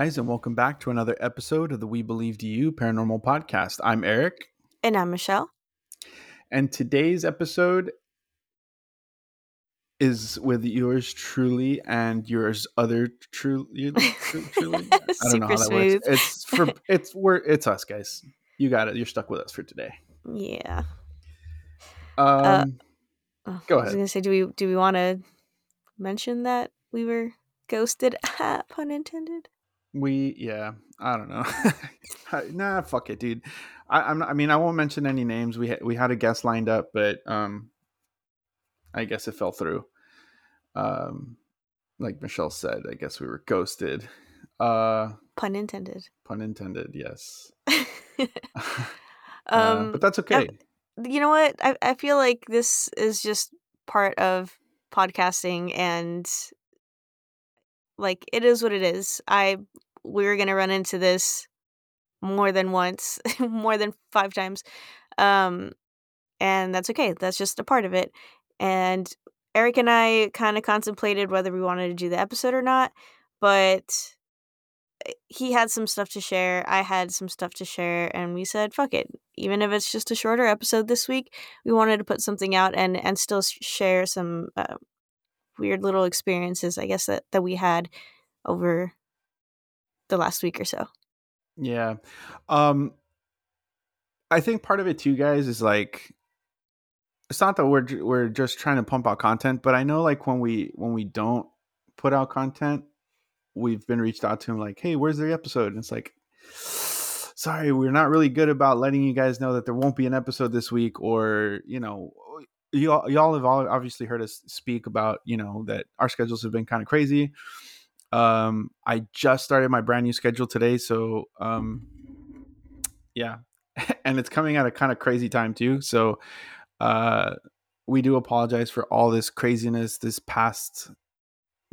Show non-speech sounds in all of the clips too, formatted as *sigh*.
Guys, and welcome back to another episode of the We Believe to You Paranormal Podcast. I'm Eric, And I'm Michelle. and today's episode is with yours truly and yours other truly. Tru- *laughs* truly? I don't know how that smooth. works. It's for *laughs* it's we're it's us guys. You got it. You're stuck with us for today. Yeah. Um, Oh, Go ahead. I was gonna say, do we do we want to mention that we were ghosted? *laughs* Pun intended. We yeah, I don't know. *laughs* nah, fuck it, dude. I, I'm not, I mean, I won't mention any names. We ha- we had a guest lined up, but um, I guess it fell through. Um, like Michelle said, I guess we were ghosted. Uh, Pun intended. pun intended. Yes. *laughs* um, uh, but that's okay. you know what? I I feel like this is just part of podcasting, and like it is what it is. I we're gonna run into this more than once, *laughs* more than five times, um, and that's okay. That's just a part of it. And Eric and I kind of contemplated whether we wanted to do the episode or not, but eh, he had some stuff to share. I had some stuff to share, and we said, "Fuck it." Even if it's just a shorter episode this week, we wanted to put something out and and still share some uh, weird little experiences, I guess that that we had over the last week or so. Yeah. Um, I think part of it too, guys, is like it's not that we're we're just trying to pump out content, but I know like when we when we don't put out content, we've been reached out to him like, hey, where's the episode? And it's like, sorry, we're not really good about letting you guys know that there won't be an episode this week, or you know, y'all y'all have all obviously heard us speak about you know that our schedules have been kind of crazy. Um, I just started my brand new schedule today, so um, yeah, *laughs* and it's coming at a kind of crazy time too. So uh, we do apologize for all this craziness this past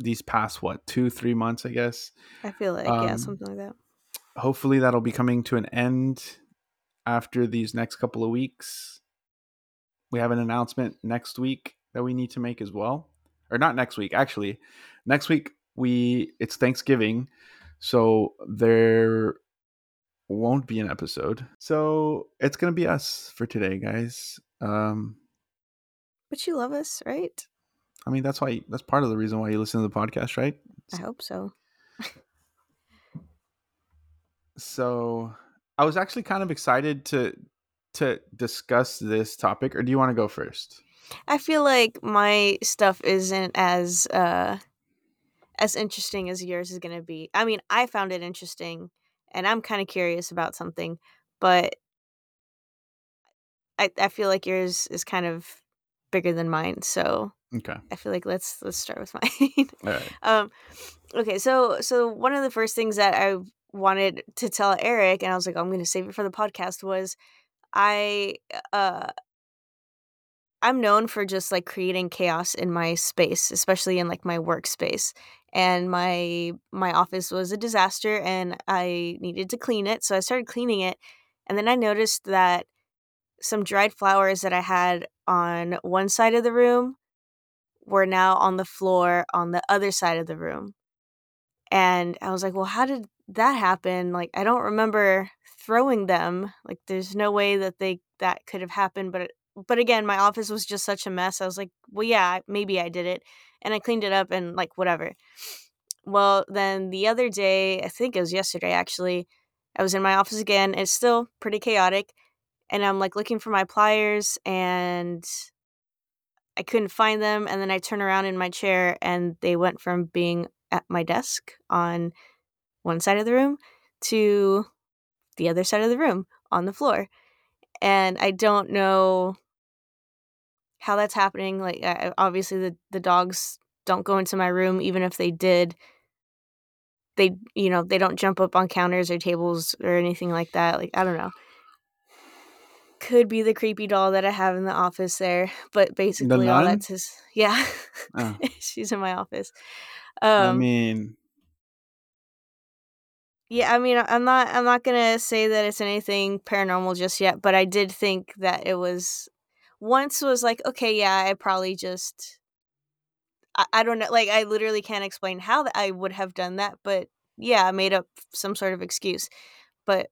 these past what two three months, I guess. I feel like yeah, Um, something like that. hopefully that'll be coming to an end after these next couple of weeks. We have an announcement next week that we need to make as well. Or not next week, actually. Next week we it's Thanksgiving, so there won't be an episode. So it's going to be us for today, guys. Um But you love us, right? I mean that's why that's part of the reason why you listen to the podcast, right? I hope so. So I was actually kind of excited to to discuss this topic or do you want to go first? I feel like my stuff isn't as uh as interesting as yours is going to be. I mean, I found it interesting and I'm kind of curious about something, but I I feel like yours is kind of bigger than mine. So, Okay. I feel like let's let's start with *laughs* mine. All right. um okay, so so one of the first things that I wanted to tell Eric and I was like, I'm going to save it for the podcast was I uh I'm known for just like creating chaos in my space, especially in like my workspace. And my my office was a disaster and I needed to clean it. So I started cleaning it and then I noticed that some dried flowers that I had on one side of the room were now on the floor on the other side of the room. And I was like, "Well, how did that happen? Like I don't remember throwing them. Like there's no way that they that could have happened, but but again, my office was just such a mess. I was like, well, yeah, maybe I did it. And I cleaned it up and like whatever. Well, then the other day, I think it was yesterday actually, I was in my office again. It's still pretty chaotic. And I'm like looking for my pliers and I couldn't find them. And then I turn around in my chair and they went from being at my desk on one side of the room to the other side of the room on the floor. And I don't know how that's happening. Like, I, obviously, the the dogs don't go into my room, even if they did. They, you know, they don't jump up on counters or tables or anything like that. Like, I don't know. Could be the creepy doll that I have in the office there, but basically all that's his. Yeah, Oh. *laughs* she's in my office. Um, I mean, Yeah, I mean, I'm not I'm not to say that it's anything paranormal just yet, but I did think that it was once was like, okay, yeah, I probably just I, I don't know, like I literally can't explain how that I would have done that, but yeah, I made up some sort of excuse. But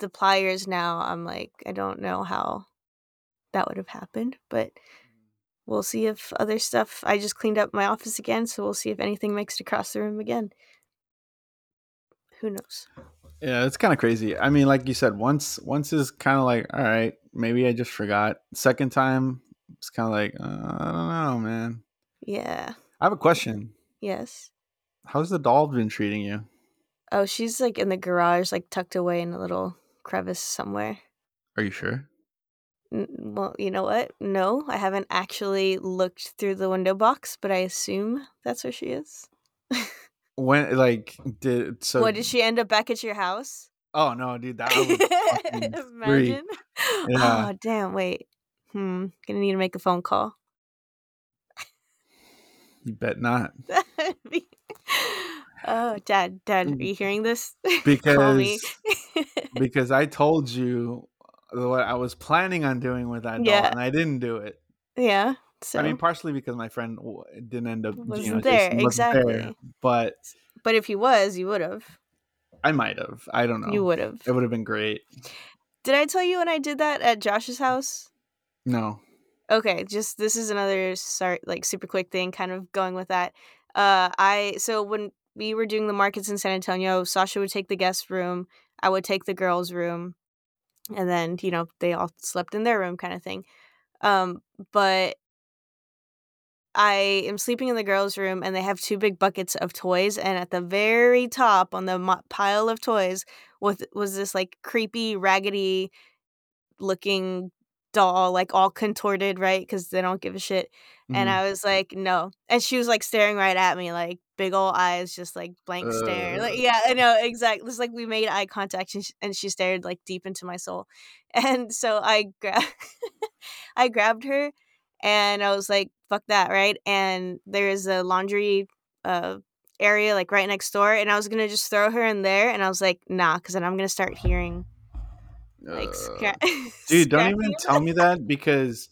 the pliers now, I'm like, I don't know how that would have happened, but we'll see if other stuff. I just cleaned up my office again, so we'll see if anything makes it across the room again. Who knows? Yeah, it's kind of crazy. I mean, like you said, once once is kind of like, all right, maybe I just forgot. Second time, it's kind of like, uh, I don't know, man. Yeah. I have a question. Yes. How's the doll been treating you? Oh, she's like in the garage, like tucked away in a little crevice somewhere. Are you sure? N- well, you know what? No, I haven't actually looked through the window box, but I assume that's where she is. *laughs* When like did so? what did she end up back at your house? Oh no, dude, that was. *laughs* Imagine. Yeah. Oh damn! Wait. Hmm. Gonna need to make a phone call. You bet not. *laughs* oh, Dad, Dad, are you hearing this? *laughs* Because because I told you what I was planning on doing with that doll, Yeah. and I didn't do it. yeah. So, I mean, partially because my friend w- didn't end up, Wasn't know, there, wasn't there. exactly. But but if he was, you would have. I might have. I don't know. You would have. It would have been great. Did I tell you when I did that at Josh's house? No. Okay, just this is another sorry, like super quick thing, kind of going with that. Uh, I so when we were doing the markets in San Antonio, Sasha would take the guest room, I would take the girls' room, and then you know they all slept in their room, kind of thing. Um, but I am sleeping in the girls' room, and they have two big buckets of toys, and at the very top on the mo- pile of toys was was this like creepy, raggedy looking doll, like all contorted, right? Because they don't give a shit. And Mhm. I was like, no. And she was like staring right at me, like big old eyes, just like blank stare. Like, yeah, I know, exactly. It's like we made eye contact and she, and she stared like deep into my soul. *laughs* And so I grabbed, *laughs* I grabbed her and I was like, fuck that, right? And there's a laundry uh, area like right next door. And I was to just throw her in there. And I was like, nah, because then I'm to start hearing like Uh, scra- *laughs* dude, don't even tell me that because,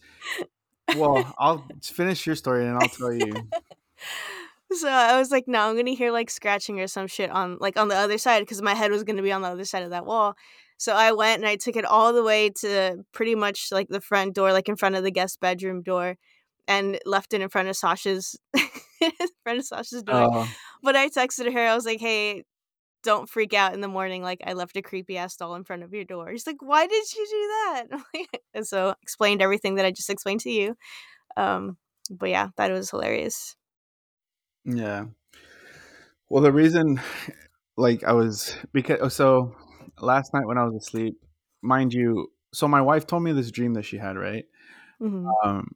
*laughs* well, I'll finish your story and I'll tell you. So I was like, no, I'm gonna hear like scratching or some shit on like on the other side because my head was gonna be on the other side of that wall. So I went and I took it all the way to pretty much like the front door, like in front of the guest bedroom door, and left it in front of Sasha's *laughs* in front of Sasha's door. Oh, But I texted her, I was like, hey, don't freak out in the morning. Like I left a creepy ass doll in front of your door. She's like, why did you do that? *laughs* and so explained everything that I just explained to you. Um, but yeah, that was hilarious. yeah. Well, the reason, like, I was because so last night when I was asleep, mind you, so my wife told me this dream that she had, right? hmm Um,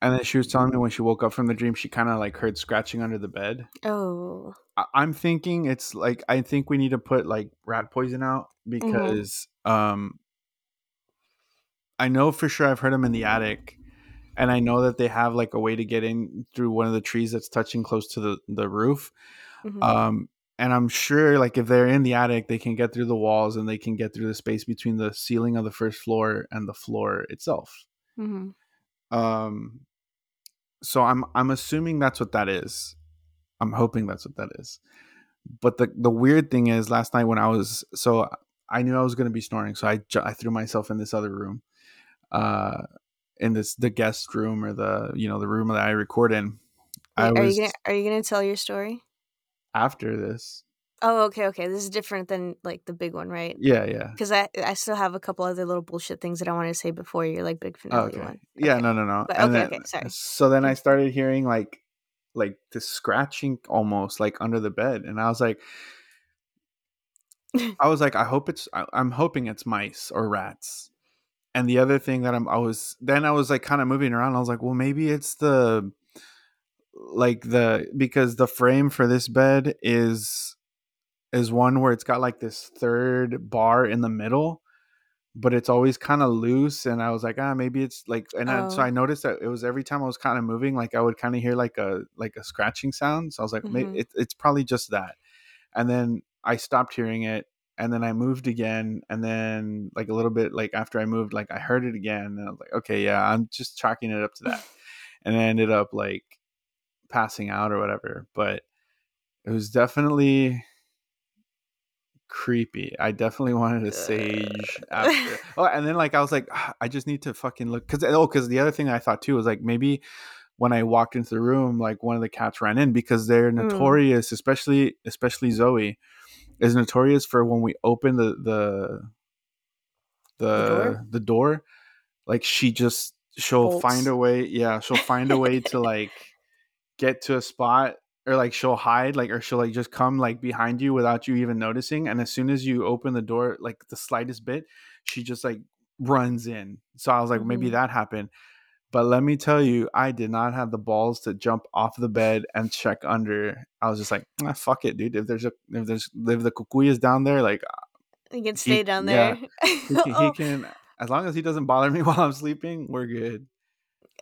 and then she was telling me when she woke up from the dream, she kind of like heard scratching under the bed. Oh. I- I'm thinking it's like I think we need to put like rat poison out because um I know for sure I've heard them in the attic and I know that they have like a way to get in through one of the trees that's touching close to the the roof. Mhm. Um and I'm sure like if they're in the attic they can get through the walls and they can get through the space between the ceiling of the first floor and the floor itself. Mhm. Um so I'm I'm assuming that's what that is. I'm hoping that's what that is. But the the weird thing is, last night when I was so I knew I was going to be snoring, so I I threw myself in this other room, uh, in this the guest room or the you know the room that I record in. I Wait, are was you gonna are you gonna tell your story? After this. Oh, okay, okay. This is different than like the big one, right? Yeah, yeah. Because I I still have a couple other little bullshit things that I wanted to say before your like big Oh, finale okay. one. Yeah, Okay. no, no, no. But okay, then, okay, sorry. So then I mm. started hearing like like the scratching almost like under the bed, and I was like, *laughs* I was like, I hope it's. I, I'm hoping it's mice or rats. And the other thing that I'm, I was then I was like kind of moving around. I was like, well, maybe it's the like the because the frame for this bed is is one where it's got like this third bar in the middle but it's always kind of loose and i was like ah maybe it's like and I, so Oh. i noticed that it was every time i was kind of moving like i would kind of hear like a like a scratching sound so i was like maybe Mhm. it, it's probably just that and then i stopped hearing it and then i moved again and then like a little bit like after i moved like i heard it again and i was like okay yeah i'm just chalking it up to that *laughs* and i ended up like passing out or whatever but it was definitely creepy. I definitely wanted a sage after. *laughs* Oh, and then like I was like, "Ah, I just need to fucking look because oh, because the other thing I thought too was like maybe when I walked into the room, like one of the cats ran in because they're Mm. notorious, especially especially Zoe, is notorious for when we open the the the door? the door, like she just she'll find a way. Yeah, she'll find a way to *laughs* like get to a spot or like she'll hide like or she'll like just come like behind you without you even noticing and as soon as you open the door like the slightest bit she just like runs in. So i was like maybe Mhm. that happened. But let me tell you i did not have the balls to jump off the bed and check under. I was just like ah, fuck it dude. If there's a if there's if the cucuy is down there like You can stay down yeah, there. he can, he Oh, *laughs* can as long as he doesn't bother me *laughs* while i'm sleeping we're good.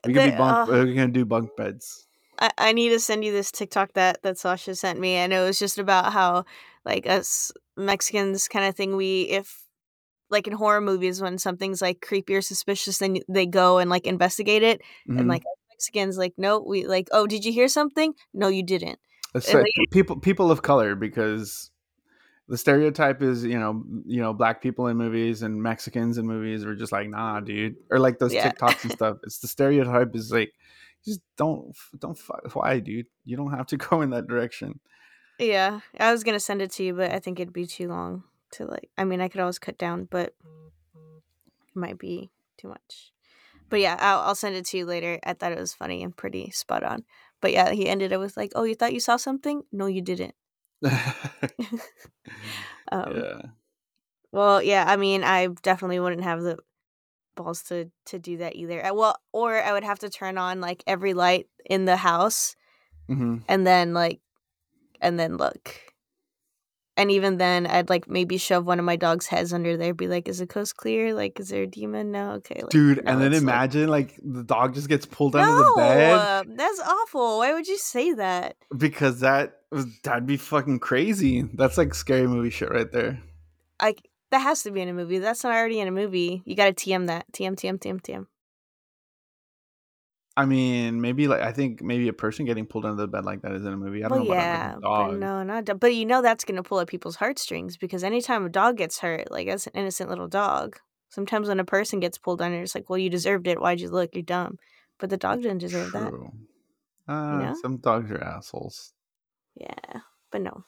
We can be bunk uh, we're gonna do bunk beds I, I need to send you this TikTok that that Sasha sent me, and it was just about how like us Mexicans kind of thing. We if like in horror movies when something's like creepy or suspicious, then they go and like investigate it, and Mhm. like Mexicans like no, we like oh did you hear something? No, you didn't. And, like like- people people of color because the stereotype is you know you know black people in movies and Mexicans in movies are just like nah dude or like those Yeah. TikToks and stuff. It's the stereotype is like just don't don't why dude you don't have to *laughs* go in that direction. Yeah, I was gonna send it to you, but I think it'd be too long to like. I mean, I could always cut down, but it might be too much. But yeah, I'll, I'll send it to you later. I thought it was funny and pretty spot on. But yeah, he ended it with like, "Oh, you thought you saw something? No, you didn't." *laughs* *laughs* Um, yeah. Well, yeah, I mean, I definitely wouldn't have the balls to to do that either. I, well, or I would have to turn on like every light in the house hmm and then like and then look. And even then I'd like maybe shove one of my dog's heads under there, be like, Is the coast clear? Like, is there a demon? No, okay. Like, Dude, no, and then it's, like- imagine like, the dog just gets pulled no, under the bed uh, that's awful. Why would you say that? because that that'd be fucking crazy. That's like scary movie shit right there. Like that has to be in a movie. That's not already in a movie. You gotta TM that. TM, TM, TM, TM. I mean, maybe like I think maybe a person getting pulled under the bed like that is in a movie. I don't Well, know about yeah, like a but dog. no, not do- but you know that's gonna pull at people's heartstrings because anytime a dog gets hurt, like that's an innocent little dog. Sometimes when a person gets pulled under, it's like, well, you deserved it. Why'd you look? You're dumb. But the dog didn't deserve that. True. Uh, know? Some dogs are assholes. Yeah, but no.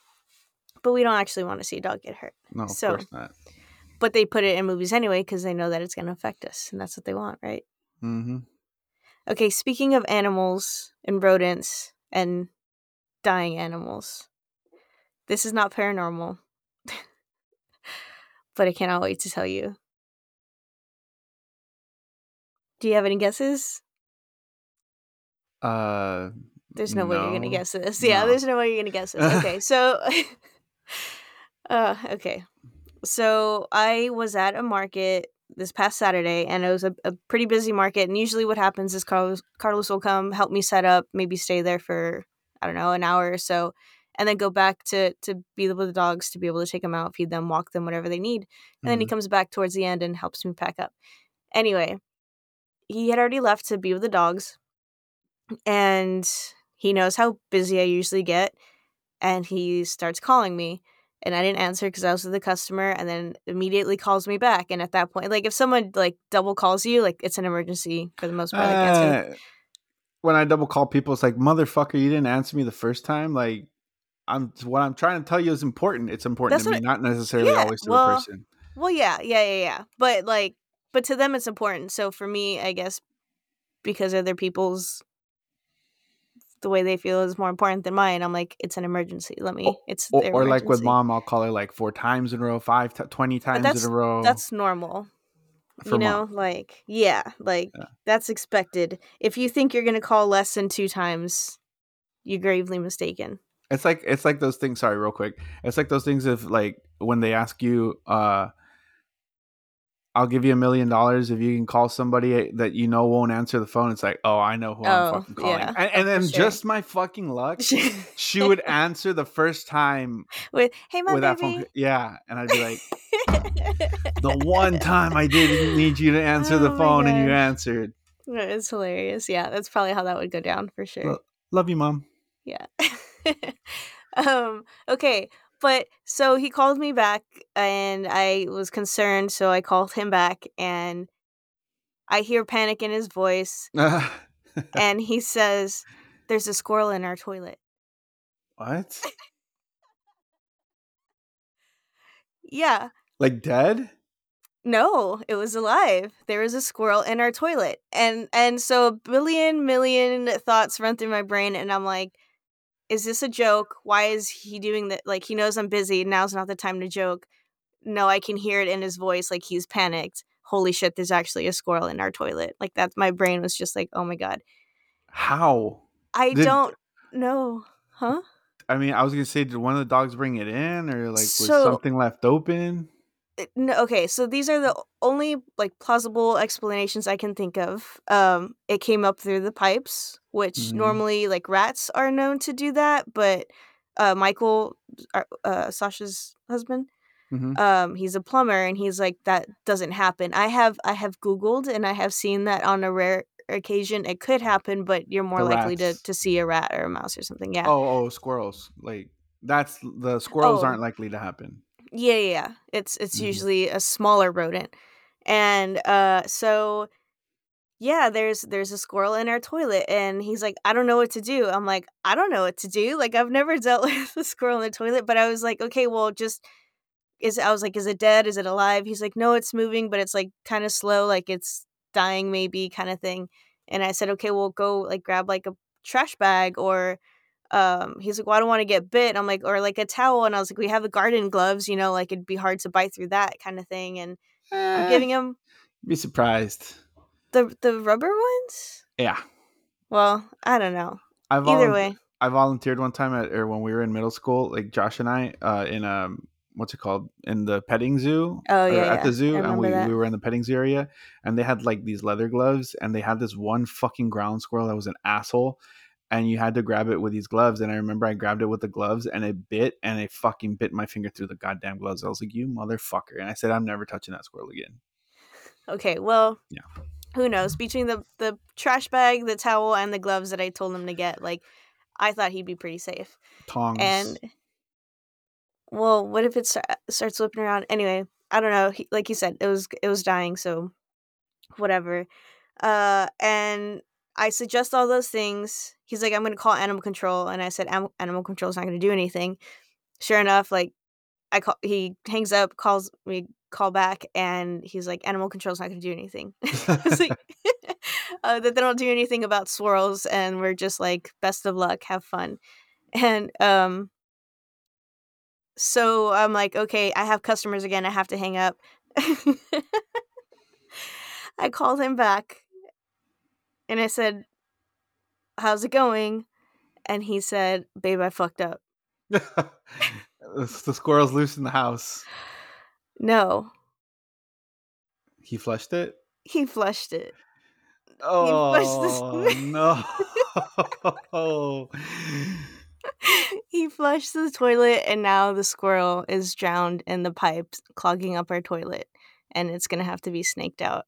But we don't actually want to see a dog get hurt. No, of So- course not. But they put it in movies anyway because they know that it's gonna affect us, and that's what they want, right? Mm-hmm. Okay, speaking of animals and rodents and dying animals, this is not paranormal, *laughs* but I cannot wait to tell you. Do you have any guesses? Uh, There's no, way you're gonna guess this. Yeah, No. there's no way you're gonna guess this. Okay, *laughs* so, *laughs* uh, okay, so I was at a market this past Saturday, and it was a, a pretty busy market. And usually, what happens is Carlos Carlos will come help me set up, maybe stay there for I don't know an hour or so, and then go back to to be with the dogs to be able to take them out, feed them, walk them, whatever they need. And then he Mhm. comes back towards the end and helps me pack up. Anyway, he had already left to be with the dogs, and he knows how busy I usually get, and he starts calling me. And I didn't answer because I was with the customer, and then immediately calls me back. And at that point, like if someone like double calls you, like it's an emergency for the most part. Like, Uh, when I double call people, it's like motherfucker, you didn't answer me the first time. Like, I'm what I'm trying to tell you is important. It's important That's to me, not necessarily yeah, always to well, the person. Well, yeah, yeah, yeah, yeah. But like, but to them, it's important. So for me, I guess because other people's the way they feel is more important than mine. I'm like, it's an emergency. Let me. It's Or, or like with mom, I'll call her like four times in a row, five, t- twenty times that's- in a row. That's normal. you know, mom. like yeah, like Yeah. that's expected. If you think you're gonna call less than two times, you're gravely mistaken. It's like it's like those things. Sorry, real quick. It's like those things if like when they ask you, uh, "I'll give you a million dollars if you can call somebody that you know won't answer the phone." It's like, oh, I know who I'm Oh, fucking calling, yeah, and, and then sure. just my fucking luck, *laughs* she would answer the first time with hey my with that phone. baby. Yeah, and I'd be like, *laughs* the one time I didn't need you to answer the Oh my phone and you answered. it's hilarious. Yeah, that's probably how that would go down for sure. Love you, mom. Yeah. *laughs* um, okay, but so he called me back and I was concerned, so I called him back and I hear panic in his voice *laughs* and he says, There's a squirrel in our toilet. what? Yeah. Like dead? No, it was alive. There was a squirrel in our toilet. And and so a billion million thoughts run through my brain and I'm like, is this a joke? Why is he doing that? Like he knows I'm busy. Now's not the time to joke. No, I can hear it in his voice like he's panicked. Holy shit, there's actually a squirrel in our toilet. Like that my brain was just like, "Oh my god." How? I Did- don't know. Huh? I mean, I was gonna say, did one of the dogs bring it in, or like was So- something left open? No, okay, so these are the only like plausible explanations I can think of. Um, it came up through the pipes, which Mhm. normally like rats are known to do that, but uh, Michael, uh, uh, Sasha's husband, Mhm. um, he's a plumber, and he's like that doesn't happen. I have I have Googled and I have seen that on a rare occasion it could happen, but you're more The likely to to see a rat or a mouse or something. Yeah. Oh, oh, squirrels. Like that's the squirrels Oh. aren't likely to happen. Yeah, yeah, yeah. It's it's Mhm. usually a smaller rodent. And uh so yeah, there's there's a squirrel in our toilet and he's like, I don't know what to do. I'm like, I don't know what to do. Like I've never *laughs* dealt with a squirrel in the toilet, but I was like, okay, well just is I was like, is it dead? Is it alive? He's like, no, it's moving, but it's like kind of slow, like it's dying maybe kind of thing. And I said, okay, well go like grab like a trash bag or um he's like well i don't want to get bit i'm like or like a towel and i was like we have the garden gloves you know like it'd be hard to bite through that kind of thing and i'm Eh, giving him be surprised. the the rubber ones Yeah, well i don't know I either way I volunteered one time at or when we were in middle school, like Josh and I, uh, in um, what's it called, in the petting zoo. Oh, or yeah, at the zoo, and we, that. we were in the petting zoo area, and they had like these leather gloves, and they had this one fucking ground squirrel that was an asshole, and you had to grab it with these gloves, and I remember I grabbed it with the gloves, and it bit, and it fucking bit my finger through the goddamn gloves. I was like, you motherfucker, and I said, I'm never touching that squirrel again. okay well Yeah. who knows between the the trash bag the towel and the gloves that i told him to get like i thought he'd be pretty safe Tongs. and well what if it sta- starts whipping around anyway i don't know he, like you said it was it was dying so whatever uh and i suggest all those things. He's like i'm gonna call animal control and i said "Am- animal control is not gonna do anything. Sure enough like i call he hangs up calls me, call back and he's like animal control is not gonna do anything. *laughs* Like, *laughs* *laughs* uh, that they don't do anything about swirls and we're just like best of luck have fun. And um so i'm like okay i have customers again i have to hang up. I called him back and i said how's it going and he said babe i fucked up *laughs* the squirrel's loose in the house. no He flushed it. he flushed it Oh no! *laughs* he flushed the toilet and now the squirrel is drowned in the pipes clogging up our toilet and it's gonna have to be snaked out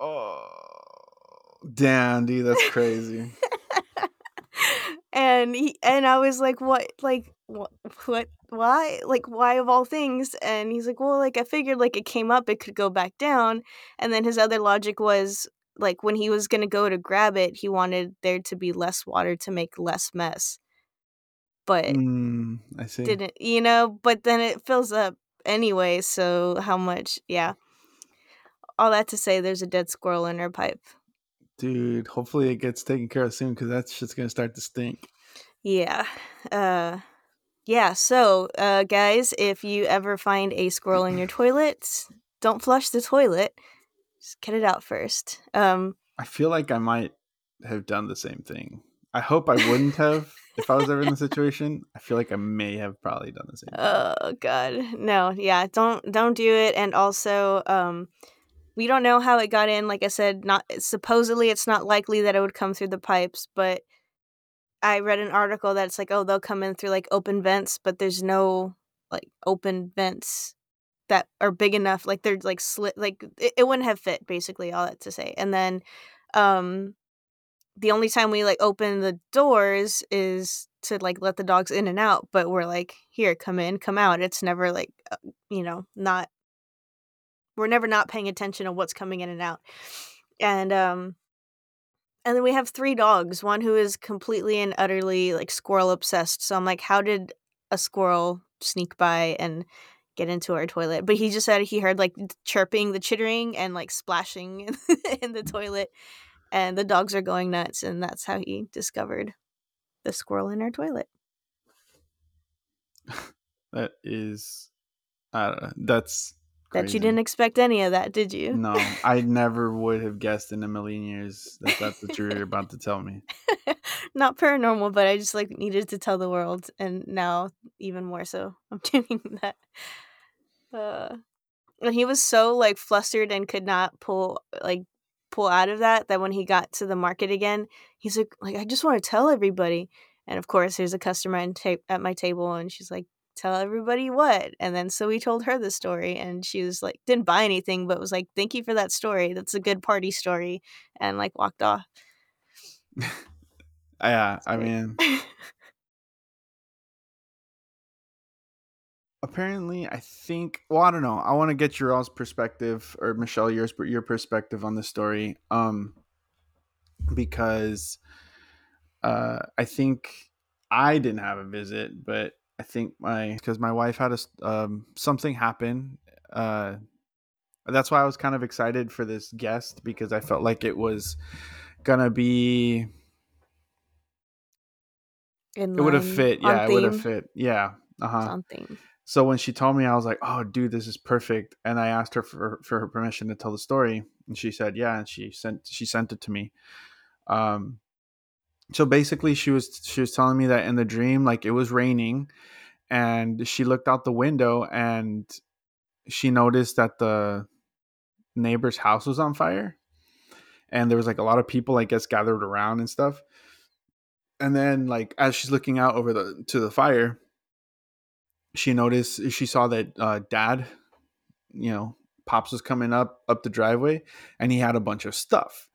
oh, damn, dude, that's crazy. *laughs* and he and i was like what like what what why like why of all things? And he's like well like i figured like it came up it could go back down. And then his other logic was like when he was gonna go to grab it he wanted there to be less water to make less mess. But Mm, I see. didn't you know but then it fills up anyway so how much yeah. All that to say there's a dead squirrel in her pipe Dude, hopefully it gets taken care of soon because that's just gonna start to stink. yeah uh yeah so uh guys if you ever find a squirrel in your *clears throat* toilet don't flush the toilet just get it out first um I feel like I might have done the same thing. I hope I wouldn't have *laughs* if I was ever in the situation. I feel like I may have probably done the same. thing. oh god no yeah don't don't do it and also um we don't know how it got in like i said not supposedly it's not likely that it would come through the pipes but i read an article that's like oh they'll come in through like open vents but there's no like open vents that are big enough like they're like slit like it, it wouldn't have fit basically all that to say and then um the only time we like open the doors is to like let the dogs in and out, but we're like, here, come in, come out. It's never like, uh, you know, not. We're never not paying attention to what's coming in and out, and um, and then we have three dogs. One who is completely and utterly like squirrel obsessed. So I'm like, how did a squirrel sneak by and get into our toilet? But he just said he heard like chirping, the chittering, and like splashing in, *laughs* in the toilet, and the dogs are going nuts, and that's how he discovered the squirrel in our toilet. *laughs* that is, I don't know. That's that you didn't expect any of that, did you? No, I *laughs* never would have guessed in a million years that that's what you're about to tell me. *laughs* Not paranormal, but I just like needed to tell the world, and now even more so, I'm *laughs* doing that. Uh, and he was so like flustered and could not pull like pull out of that that when he got to the market again, he's like, like I just want to tell everybody. And of course, there's a customer ta- at my table, and she's like, tell everybody what and then so we told her the story and she was like didn't buy anything but was like thank you for that story. That's a good party story and like walked off. *laughs* Yeah i mean *laughs* apparently i think well i don't know i want to get your all's perspective or michelle yours but your perspective on the story um because uh i think i didn't have a visit but I think my because my wife had a um, something happen. Uh, that's why I was kind of excited for this guest because I felt like it was gonna be. In it would have fit, yeah. It would have fit, yeah. Uh huh. Something. So when she told me, I was like, "Oh, dude, this is perfect." And I asked her for for her permission to tell the story, and she said, "Yeah." And she sent she sent it to me. Um, so basically she was she was telling me that in the dream like it was raining and she looked out the window and she noticed that the neighbor's house was on fire and there was like a lot of people i guess gathered around and stuff. And then like as she's looking out over the to the fire she noticed she saw that uh, dad you know pops was coming up up the driveway and he had a bunch of stuff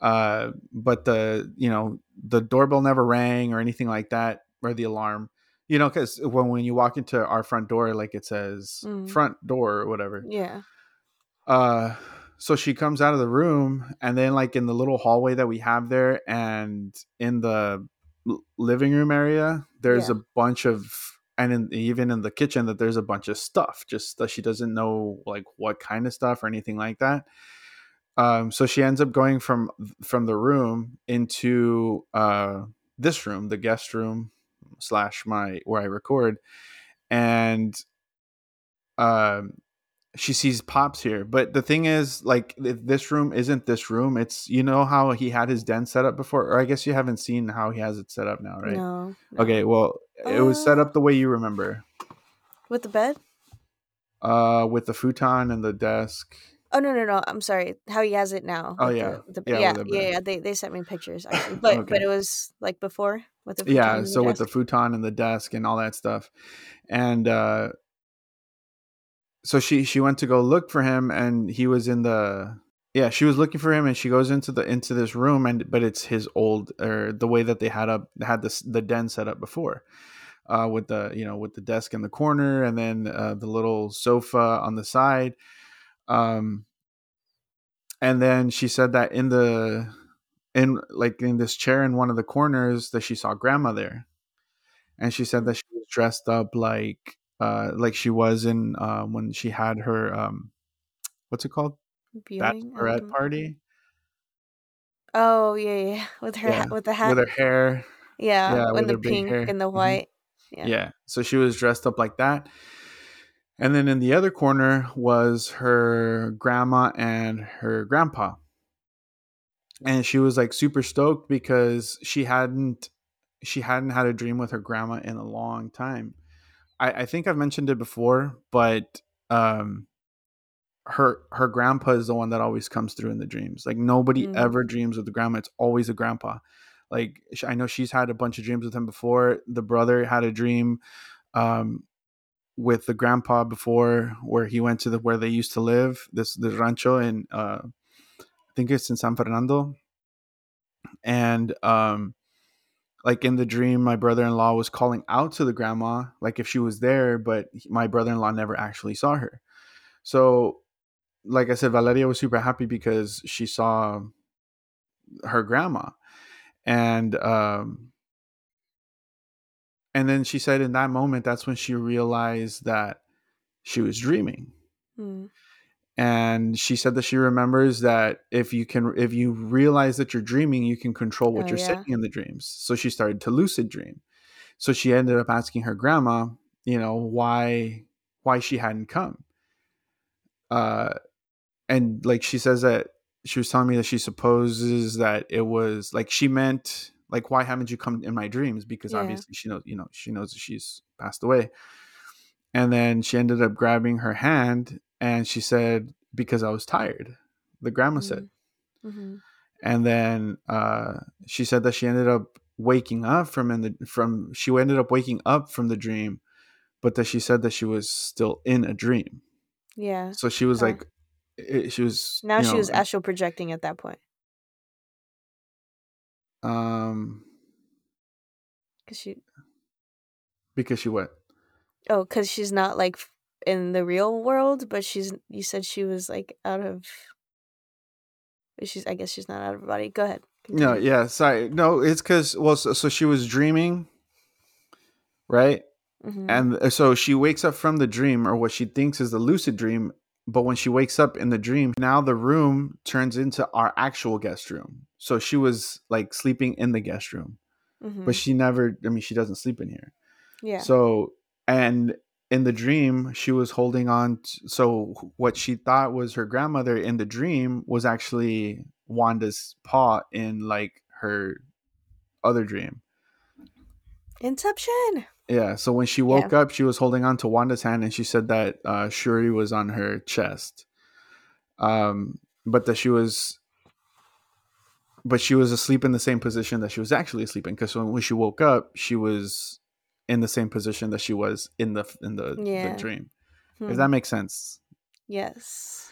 uh, but the you know the doorbell never rang or anything like that or the alarm you know because when, when you walk into our front door like it says mm. front door or whatever yeah uh so she comes out of the room and then like in the little hallway that we have there and in the living room area there's yeah. a bunch of and in, even in the kitchen that there's a bunch of stuff just that she doesn't know like what kind of stuff or anything like that um, so she ends up going from from the room into uh, this room, the guest room slash my where I record, and um, she sees pops here. But the thing is, like this room isn't this room. It's you know how he had his den set up before, or I guess you haven't seen how he has it set up now, right? No. no. Okay, well, uh, it was set up the way you remember. With the bed. Uh, with the futon and the desk. Oh no no no! I'm sorry. How he has it now? Oh yeah. The, the, yeah, yeah, yeah, yeah, They they sent me pictures *laughs* actually, but okay. but it was like before with the yeah. So the with the futon and the desk and all that stuff, and uh, so she she went to go look for him, and he was in the yeah. She was looking for him, and she goes into the into this room, and but it's his old or the way that they had up had this the den set up before. Uh, with the you know with the desk in the corner and then uh, the little sofa on the side um, and then she said that in the in like in this chair in one of the corners that she saw grandma there, and she said that she was dressed up like uh like she was in uh, when she had her um what's it called Viewing bachelorette party. Oh yeah, yeah, with her yeah. with the hat, with her hair. Yeah, yeah with the pink and the mm-hmm. white. Mm-hmm. Yeah. yeah, so she was dressed up like that, and then in the other corner was her grandma and her grandpa. And she was like super stoked because she hadn't she hadn't had a dream with her grandma in a long time. I, I think I've mentioned it before, but um her her grandpa is the one that always comes through in the dreams. Like nobody mm. ever dreams with the grandma. It's always a grandpa. Like I know she's had a bunch of dreams with him before. The brother had a dream um, with the grandpa before where he went to the where they used to live this the rancho in uh i think it's in san fernando. And um like in the dream my brother-in-law was calling out to the grandma like if she was there but my brother-in-law never actually saw her. So like i said valeria was super happy because she saw her grandma. And um and then she said in that moment that's when she realized that she was dreaming Mm. and she said that she remembers that if you can if you realize that you're dreaming you can control what Oh, you're yeah. saying in the dreams so she started to lucid dream so she ended up asking her grandma you know why why she hadn't come uh and like she says that she was telling me that she supposes that it was like she meant like why haven't you come in my dreams? because Yeah. obviously she knows you know she knows she's passed away. And then she ended up grabbing her hand and she said because i was tired the grandma said. Hmm and then uh she said that she ended up waking up from in the from she ended up waking up from the dream but that she said that she was still in a dream. Yeah. so she was like it, she was Now she know, was astral projecting at that point um because she because she what oh because she's not like in the real world, but she's you said she was like out of. She's I guess she's not out of her body. Go ahead. no yeah sorry no it's because well so, so she was dreaming right Mhm. and uh, so she wakes up from the dream or what she thinks is the lucid dream but when she wakes up in the dream now the room turns into our actual guest room so she was like sleeping in the guest room Mhm. but she never i mean she doesn't sleep in here yeah. so and in the dream she was holding on to, so what she thought was her grandmother in the dream was actually wanda's paw in like her other dream Inception. Yeah. So when she woke up, she was holding on to Wanda's hand, and she said that uh, Shuri was on her chest. Um, but that she was, but she was asleep in the same position that she was actually asleep in. Because when, when she woke up, she was in the same position that she was in the in the, Yeah. the dream. Hmm. If that makes sense. yes.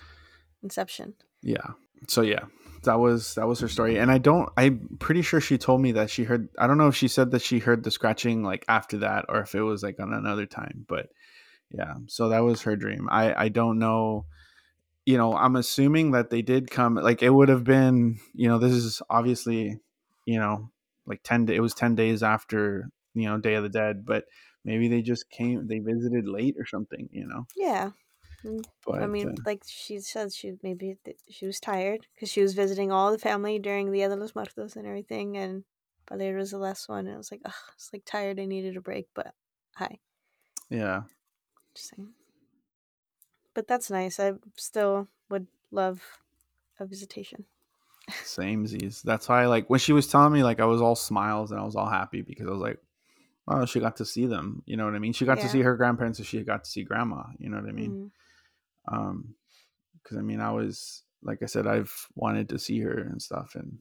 Inception. Yeah. So yeah, that was that was her story, and I don't. I'm pretty sure she told me that she heard. I don't know if she said that she heard the scratching like after that, or if it was like on another time. But yeah, so that was her dream. I I don't know. You know, I'm assuming that they did come. Like it would have been. You know, this is obviously. You know, like ten. It was ten days after you know Day of the Dead, but maybe they just came. They visited late or something. You know, Yeah. Mm, but I mean, uh, like she said, she maybe th- she was tired because she was visiting all the family during Dia de los Muertos and everything, and Valeria was the last one. And I was like, ugh, it's like tired. I needed a break, but hi, yeah. saying. But that's nice. I still would love a visitation. Same Z's. That's why, like, when she was telling me, like, I was all smiles and I was all happy because I was like, oh, she got to see them. You know what I mean? She got to see her grandparents and she got to see grandma. You know what I mean? Mhm. Um, because I mean, I was, like I said, I've wanted to see her and stuff and,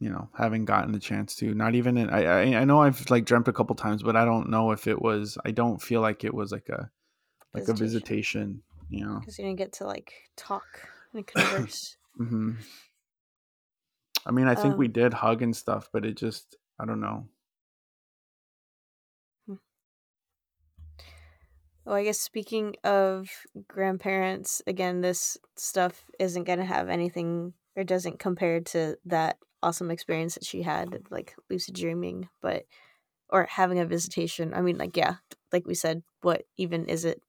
you know, haven't gotten the chance to. Not even in, I, I, I know I've like dreamt a couple times, but I don't know if it was, I don't feel like it was like a, like a visitation, you know? because you didn't get to like talk and *coughs* converse. mm-hmm. I mean, I think we Um, did hug and stuff, but it just, I don't know. Well, I guess speaking of grandparents, again, this stuff isn't going to have anything or doesn't compare to that awesome experience that she had, like lucid dreaming, but or having a visitation. I mean, like, yeah, like we said, what even is it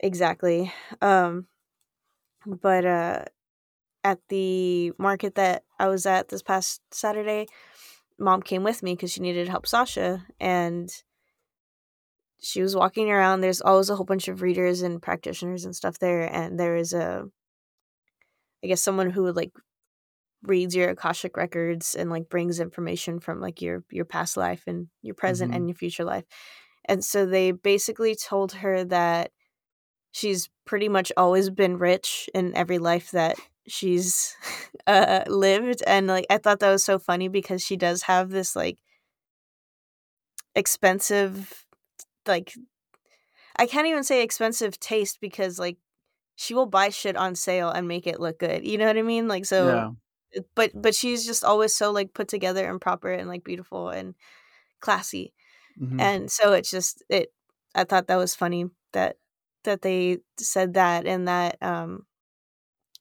exactly? Um, but uh, at the market that I was at this past Saturday, mom came with me because she needed help Sasha, and she was walking around. There's always a whole bunch of readers and practitioners and stuff there, and there is a, I guess, someone who like reads your akashic records and like brings information from like your your past life and your present Mhm. and your future life. And so they basically told her that she's pretty much always been rich in every life that she's *laughs* uh lived and like I thought that was so funny because she does have this like expensive like I can't even say expensive taste because like she will buy shit on sale and make it look good. You know what I mean? Like so yeah. but but she's just always so like put together and proper and like beautiful and classy. Mhm. And so it's just it I thought that was funny that that they said that and that um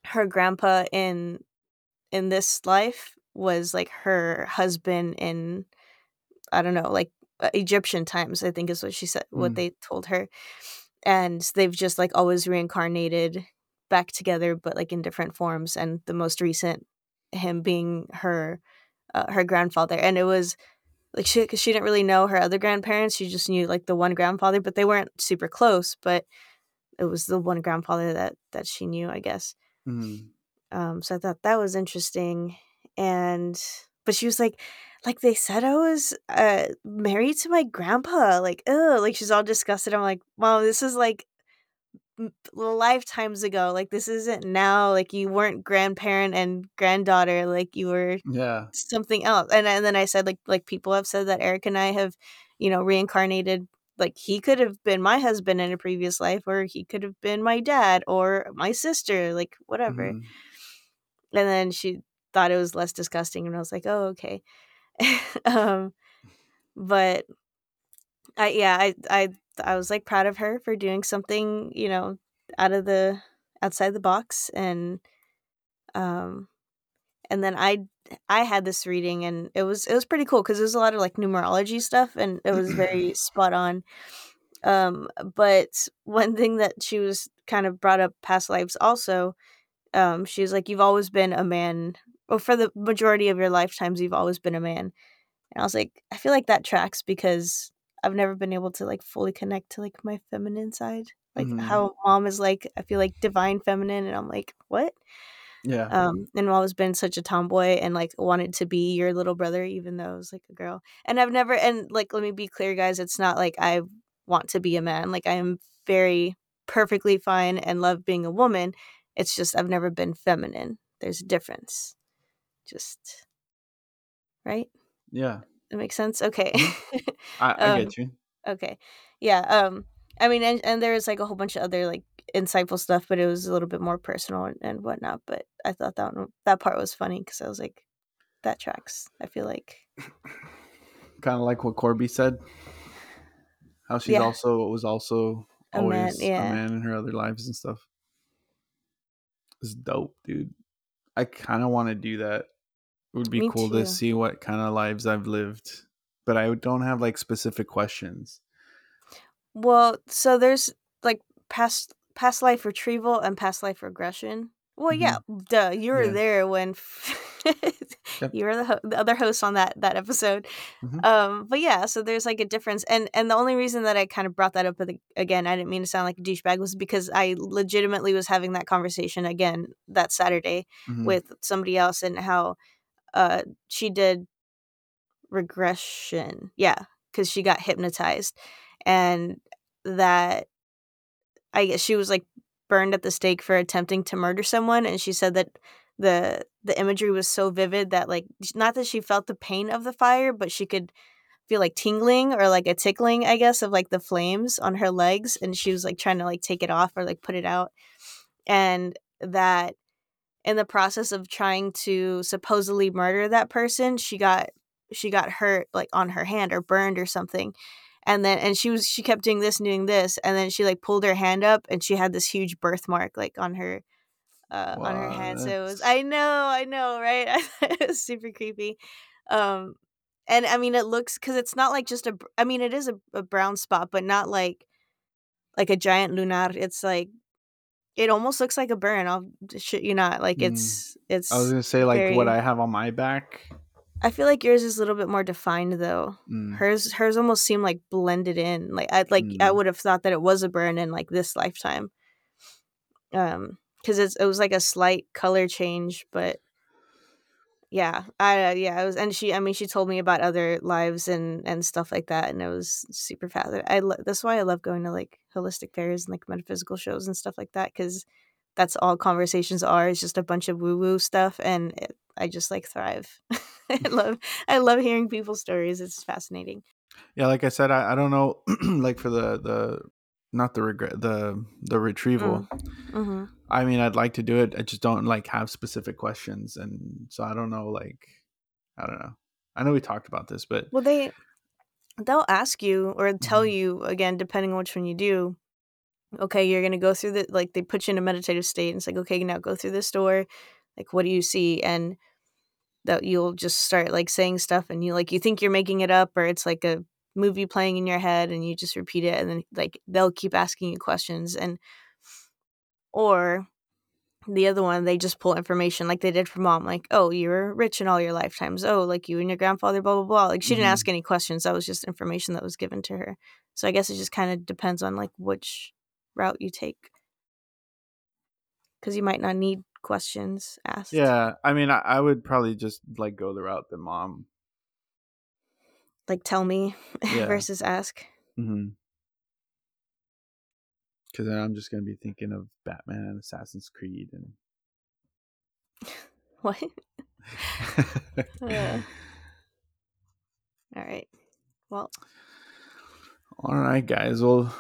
her grandpa in in this life was like her husband in I don't know, like uh, Egyptian times, I think is what she said what Mm. they told her. And they've just like always reincarnated back together but like in different forms and the most recent him being her uh, her grandfather and it was like she cause she didn't really know her other grandparents she just knew like the one grandfather but they weren't super close but it was the one grandfather that that she knew i guess Mm. um so i thought that was interesting and but she was like like they said i was uh married to my grandpa like oh like she's all disgusted i'm like mom, this is like lifetimes ago like this isn't now like you weren't grandparent and granddaughter like you were Yeah. something else. And and then I said like like people have said that Eric and I have, you know, reincarnated like he could have been my husband in a previous life or he could have been my dad or my sister, like whatever. Mhm. And then she thought it was less disgusting and I was like, "Oh, okay." *laughs* um but I yeah, I I I was like proud of her for doing something, you know, out of the outside the box and um and then I I had this reading and it was it was pretty cool because there's a lot of like numerology stuff and it was very *clears throat* spot on. Um, but one thing that she was kind of brought up past lives also, um, she was like, "You've always been a man." Well, for the majority of your lifetimes, you've always been a man. And I was like, I feel like that tracks because I've never been able to like fully connect to like my feminine side. Like Mhm. how mom is like, I feel like divine feminine, and I'm like, what? Yeah. Um, and I've always been such a tomboy and like wanted to be your little brother, even though I was like a girl. And I've never and like let me be clear, guys, it's not like I want to be a man. Like I am very perfectly fine and love being a woman. It's just I've never been feminine. There's a difference. Just right? yeah. That makes sense? Okay. I, *laughs* I um, get you. okay. Yeah. Um I mean and, and there's like a whole bunch of other like insightful stuff, but it was a little bit more personal and, and whatnot. But I thought that one, that part was funny because I was like, that tracks. I feel like *laughs* Kind of like what Corby said. How she's Yeah. also was also A man, always yeah. a man in her other lives and stuff. It's dope, dude. I kind of want to do that. It would be Me cool too. to see what kind of lives I've lived, but I don't have like specific questions. Well, so there's like past past life retrieval and past life regression. Well, yeah, duh, you were Yeah. there when *laughs* Yep. you were the, ho- the other host on that that episode. Mhm. Um, but yeah, so there's like a difference, and and the only reason that I kind of brought that up again, I didn't mean to sound like a douchebag, was because I legitimately was having that conversation again that Saturday Mhm. with somebody else, and how uh she did regression, yeah, because she got hypnotized, and that I guess she was like burned at the stake for attempting to murder someone and she said that the the imagery was so vivid that like not that she felt the pain of the fire but she could feel like tingling or like a tickling I guess of like the flames on her legs and she was like trying to like take it off or like put it out and that in the process of trying to supposedly murder that person she got she got hurt like on her hand or burned or something. And then and she was she kept doing this and doing this and then she like pulled her hand up and she had this huge birthmark like on her uh on her hand. So it was i know i know right? *laughs* It was super creepy. Um and i mean it looks because it's not like just a I mean it is a, a brown spot but not like like a giant lunar. It's like it almost looks like a burn i'll shit you not like Mm. it's it's I was gonna say like what I have on my back. I feel like yours is a little bit more defined though. Mm. Hers hers almost seemed like blended in. Like I like I Mm. would have thought that it was a burn in like this lifetime. Um cuz it's it was like a slight color change, but yeah. I yeah, it was and she I mean she told me about other lives and and stuff like that and it was super fast. I lo- that's why I love going to like holistic fairs and like metaphysical shows and stuff like that cuz that's all conversations are is just a bunch of woo woo stuff and it, I just like thrive. *laughs* I *laughs* love I love hearing people's stories. It's fascinating. Yeah, like I said, I, I don't know, *clears throat* like for the the not the regret the the retrieval. Mm-hmm. I mean, I'd like to do it. I just don't like have specific questions, and so I don't know. Like, I don't know. I know we talked about this, but Well, they they'll ask you or tell Mhm. you again, depending on which one you do. Okay, you're gonna go through the like they put you in a meditative state, and it's like okay, now go through this door. Like, what do you see? And that you'll just start like saying stuff, and you like you think you're making it up, or it's like a movie playing in your head, and you just repeat it, and then like they'll keep asking you questions, and or the other one they just pull information like they did for mom like oh you were rich in all your lifetimes oh like you and your grandfather blah blah blah like she didn't Mhm. ask any questions that was just information that was given to her so i guess it just kind of depends on like which route you take because you might not need questions asked yeah, I mean, I, I would probably just like go the route that mom. like tell me *laughs* Yeah. versus ask Mm-hmm. Because then I'm just gonna be thinking of Batman and Assassin's Creed and. *laughs* what Yeah. *laughs* all right well All right, guys. Well,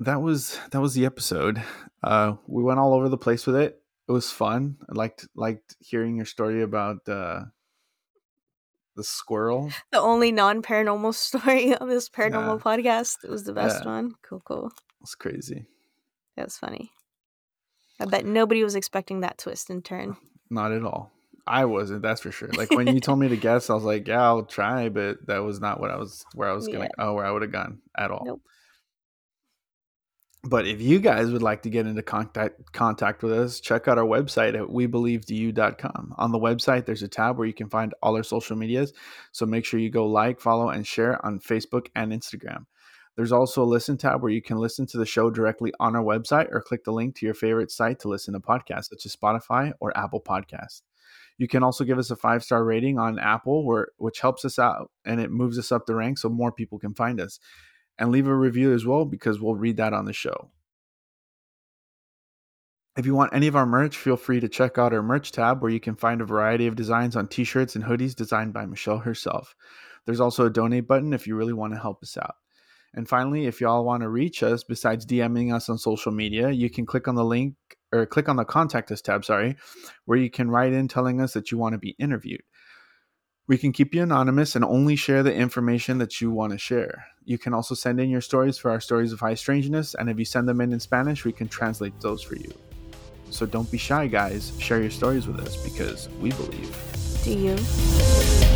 that was that was the episode. Uh, we went all over the place with it. It was fun. I liked liked hearing your story about uh, the squirrel. the only non-paranormal *laughs* story on this paranormal podcast it was the best Yeah. one cool cool It's crazy. That was funny. I bet nobody was expecting that twist and turn. Not at all. I wasn't. That's for sure. Like when you told me to *laughs* guess, I was like, "Yeah, I'll try," but that was not what I was. Where I was gonna. Oh, where I would have gone at all. Nope. But if you guys would like to get into contact contact with us, check out our website at webelievedoyou.com. On the website, there's a tab where you can find all our social medias. So make sure you go like, follow, and share on Facebook and Instagram. There's also a listen tab where you can listen to the show directly on our website or click the link to your favorite site to listen to podcasts, such as Spotify or Apple Podcasts. You can also give us a five star rating on Apple, where, which helps us out and it moves us up the ranks so more people can find us and leave a review as well because we'll read that on the show. If you want any of our merch, feel free to check out our merch tab where you can find a variety of designs on t shirts and hoodies designed by Michelle herself. There's also a donate button if you really want to help us out. And finally, if y'all want to reach us besides DMing us on social media, you can click on the link or click on the contact us tab, sorry, where you can write in telling us that you want to be interviewed. We can keep you anonymous and only share the information that you want to share. You can also send in your stories for our stories of high strangeness, and if you send them in in Spanish, we can translate those for you. So don't be shy, guys. Share your stories with us because we believe. Do you?